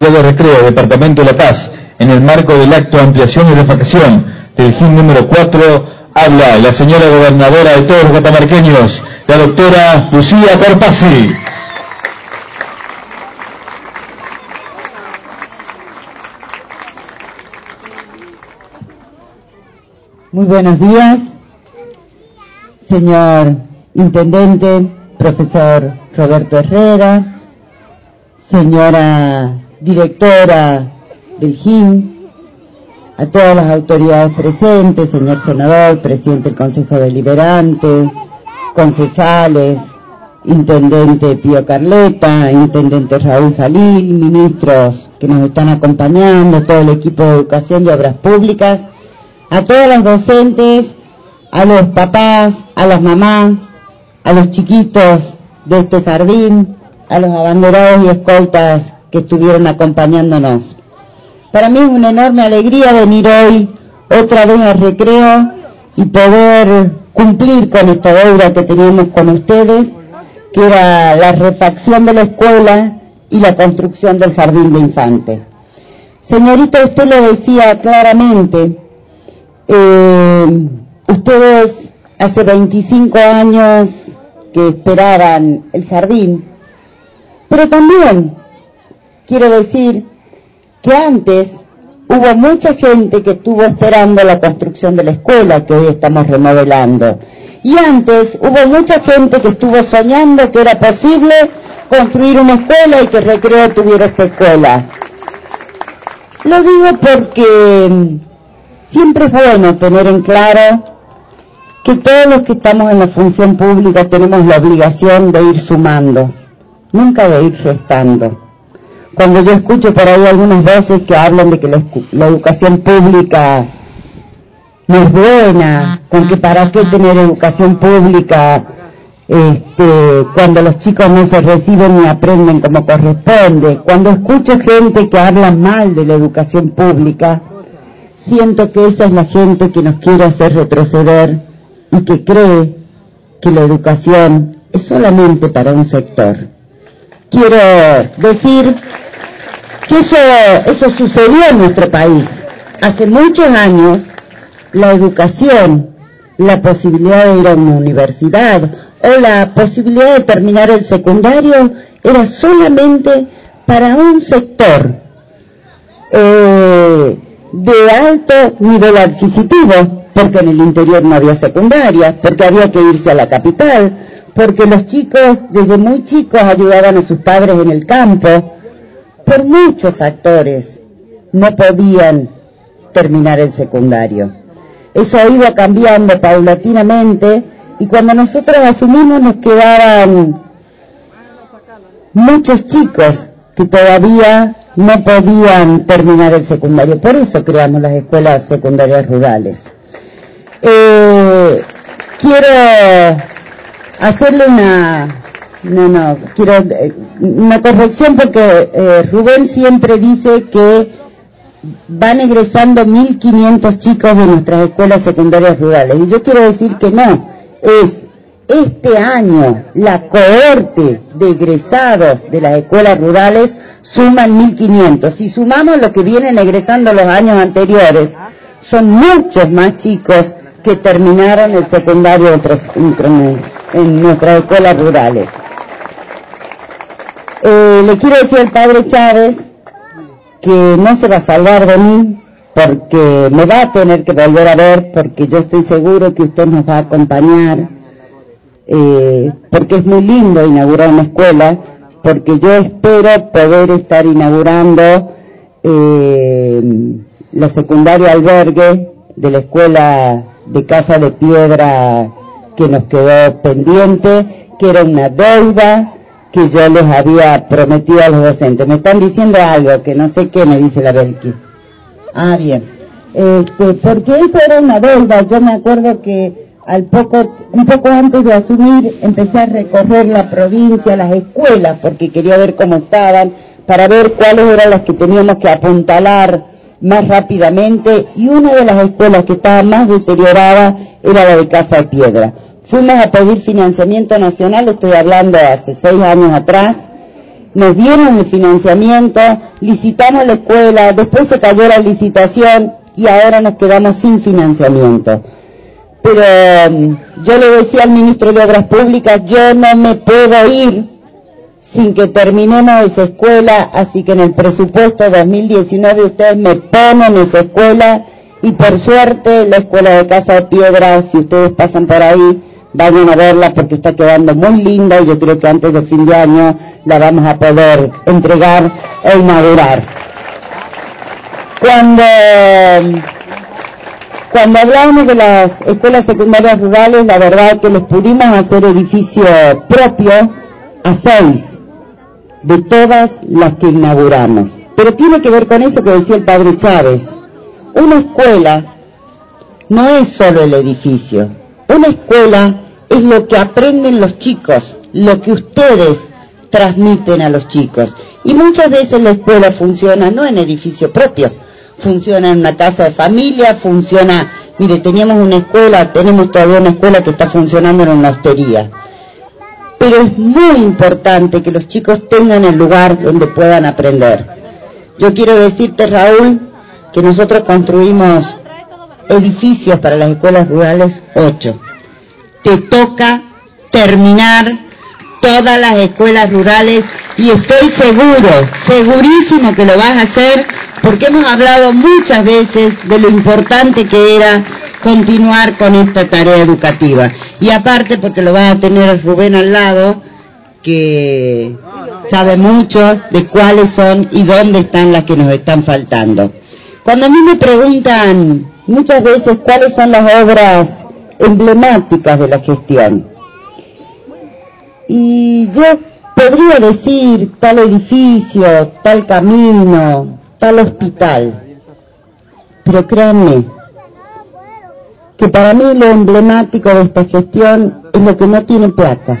de Recreo, Departamento de La Paz, en el marco del acto de ampliación y refacción del GIN número 4, habla la señora gobernadora de todos los catamarqueños, la doctora Lucía Corpasi. Muy buenos días, señor Intendente, profesor Roberto Herrera, señora directora del GIM, a todas las autoridades presentes, señor senador, presidente del Consejo Deliberante, concejales, intendente Pío Carleta, intendente Raúl Jalil, ministros que nos están acompañando, todo el equipo de educación y obras públicas, a todos los docentes, a los papás, a las mamás, a los chiquitos de este jardín, a los abanderados y escoltas que estuvieron acompañándonos. Para mí es una enorme alegría venir hoy otra vez al recreo y poder cumplir con esta deuda que teníamos con ustedes, que era la refacción de la escuela y la construcción del jardín de infantes. Señorita, usted lo decía claramente, eh, ustedes hace 25 años que esperaban el jardín, pero también quiero decir que antes hubo mucha gente que estuvo esperando la construcción de la escuela que hoy estamos remodelando. Y antes hubo mucha gente que estuvo soñando que era posible construir una escuela y que Recreo tuviera esta escuela. Lo digo porque siempre es bueno tener en claro que todos los que estamos en la función pública tenemos la obligación de ir sumando, nunca de ir restando cuando yo escucho por ahí algunas voces que hablan de que la, educación pública no es buena, con que para qué tener educación pública este, cuando los chicos no se reciben ni aprenden como corresponde, cuando escucho gente que habla mal de la educación pública, siento que esa es la gente que nos quiere hacer retroceder y que cree que la educación es solamente para un sector. Quiero decir que eso, eso sucedió en nuestro país. Hace muchos años, la educación, la posibilidad de ir a una universidad o la posibilidad de terminar el secundario era solamente para un sector eh, de alto nivel adquisitivo, porque en el interior no había secundaria, porque había que irse a la capital, porque los chicos desde muy chicos ayudaban a sus padres en el campo, por muchos factores no podían terminar el secundario. Eso ha ido cambiando paulatinamente y cuando nosotros asumimos nos quedaban muchos chicos que todavía no podían terminar el secundario. Por eso creamos las escuelas secundarias rurales. Eh, quiero hacerle una, no, no, quiero eh, una corrección porque eh, Rubén siempre dice que van egresando 1.500 chicos de nuestras escuelas secundarias rurales. Y yo quiero decir que no, es este año la cohorte de egresados de las escuelas rurales suman 1.500. Si sumamos lo que vienen egresando los años anteriores, son muchos más chicos que terminaron el secundario en nuestras escuelas rurales. Eh, le quiero decir al padre Chávez que no se va a salvar de mí porque me va a tener que volver a ver porque yo estoy seguro que usted nos va a acompañar eh, porque es muy lindo inaugurar una escuela porque yo espero poder estar inaugurando eh, la secundaria albergue de la escuela de Casa de Piedra que nos quedó pendiente, que era una deuda que yo les había prometido a los docentes. Me están diciendo algo que no sé qué me dice la Belki. Ah, bien. Este, porque eso era una deuda. Yo me acuerdo que al poco, un poco antes de asumir, empecé a recorrer la provincia, las escuelas, porque quería ver cómo estaban, para ver cuáles eran las que teníamos que apuntalar más rápidamente, y una de las escuelas que estaba más deteriorada era la de Casa de Piedra. Fuimos a pedir financiamiento nacional, estoy hablando hace seis años atrás, nos dieron el financiamiento, licitamos la escuela, después se cayó la licitación y ahora nos quedamos sin financiamiento. Pero mm, yo le decía al ministro de Obras Públicas, yo no me puedo ir sin que terminemos esa escuela, así que en el presupuesto 2019 ustedes me ponen esa escuela y por suerte la escuela de Casa de Piedra, si ustedes pasan por ahí, vayan a verla porque está quedando muy linda y yo creo que antes de fin de año la vamos a poder entregar e inaugurar. Cuando, cuando hablábamos de las escuelas secundarias rurales, la verdad es que les pudimos hacer edificio propio a seis de todas las que inauguramos. Pero tiene que ver con eso que decía el padre Chávez. Una escuela no es solo el edificio. Una escuela es lo que aprenden los chicos, lo que ustedes transmiten a los chicos. Y muchas veces la escuela funciona no en edificio propio, funciona en una casa de familia, funciona, mire, teníamos una escuela, tenemos todavía una escuela que está funcionando en una hostería. Pero es muy importante que los chicos tengan el lugar donde puedan aprender. Yo quiero decirte, Raúl, que nosotros construimos edificios para las escuelas rurales, ocho. Te toca terminar todas las escuelas rurales y estoy seguro, segurísimo que lo vas a hacer porque hemos hablado muchas veces de lo importante que era continuar con esta tarea educativa. Y aparte porque lo va a tener Rubén al lado, que sabe mucho de cuáles son y dónde están las que nos están faltando. Cuando a mí me preguntan muchas veces cuáles son las obras emblemáticas de la gestión, y yo podría decir tal edificio, tal camino, tal hospital, pero créanme, que para mí lo emblemático de esta gestión es lo que no tiene plata.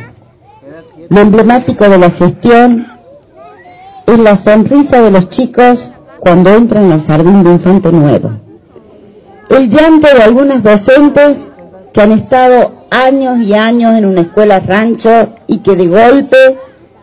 Lo emblemático de la gestión es la sonrisa de los chicos cuando entran al jardín de infante nuevo. El llanto de algunas docentes que han estado años y años en una escuela rancho y que de golpe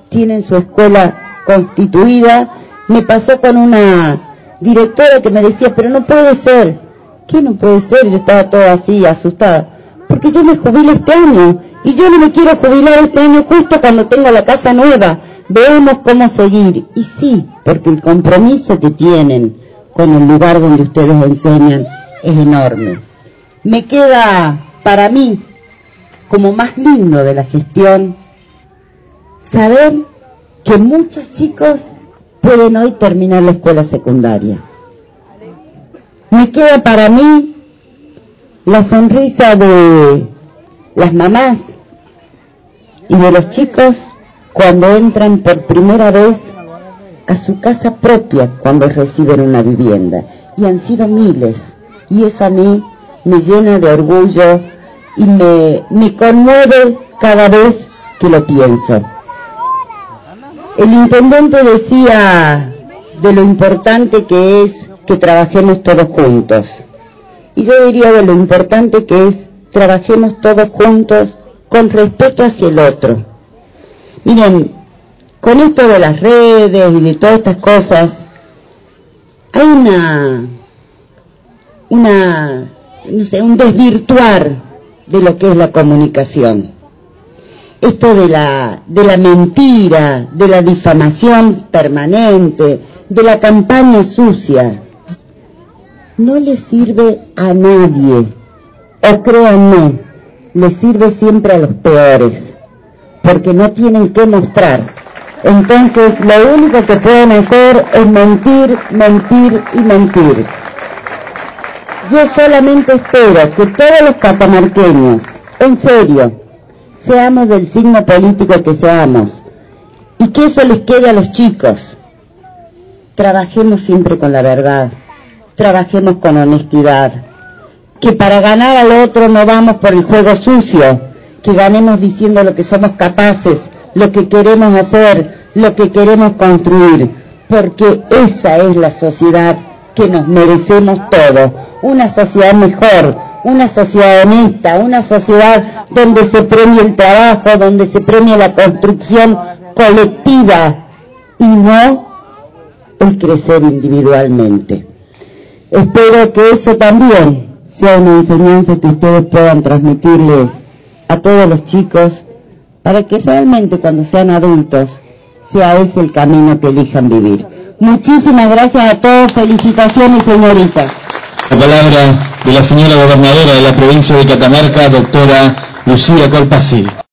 tienen su escuela constituida. Me pasó con una directora que me decía, pero no puede ser, ¿Qué no puede ser? Yo estaba toda así, asustada. Porque yo me jubilo este año. Y yo no me quiero jubilar este año justo cuando tenga la casa nueva. Veamos cómo seguir. Y sí, porque el compromiso que tienen con el lugar donde ustedes enseñan es enorme. Me queda para mí, como más lindo de la gestión, saber que muchos chicos pueden hoy terminar la escuela secundaria me queda para mí la sonrisa de las mamás y de los chicos cuando entran por primera vez a su casa propia cuando reciben una vivienda. Y han sido miles. Y eso a mí me llena de orgullo y me, me conmueve cada vez que lo pienso. El intendente decía de lo importante que es que trabajemos todos juntos. Y yo diría de lo importante que es trabajemos todos juntos con respeto hacia el otro. Miren, con esto de las redes y de todas estas cosas, hay una, una, no sé, un desvirtuar de lo que es la comunicación. Esto de la, de la mentira, de la difamación permanente, de la campaña sucia no le sirve a nadie, o créanme, le sirve siempre a los peores, porque no tienen que mostrar. Entonces, lo único que pueden hacer es mentir, mentir y mentir. Yo solamente espero que todos los catamarqueños, en serio, seamos del signo político que seamos, y que eso les quede a los chicos. Trabajemos siempre con la verdad trabajemos con honestidad, que para ganar al otro no vamos por el juego sucio, que ganemos diciendo lo que somos capaces, lo que queremos hacer, lo que queremos construir, porque esa es la sociedad que nos merecemos todos, una sociedad mejor, una sociedad honesta, una sociedad donde se premie el trabajo, donde se premie la construcción colectiva y no el crecer individualmente. Espero que eso también sea una enseñanza que ustedes puedan transmitirles a todos los chicos para que realmente cuando sean adultos sea ese el camino que elijan vivir. Muchísimas gracias a todos, felicitaciones señorita. La palabra de la señora gobernadora de la provincia de Catamarca, doctora Lucía Corpasi.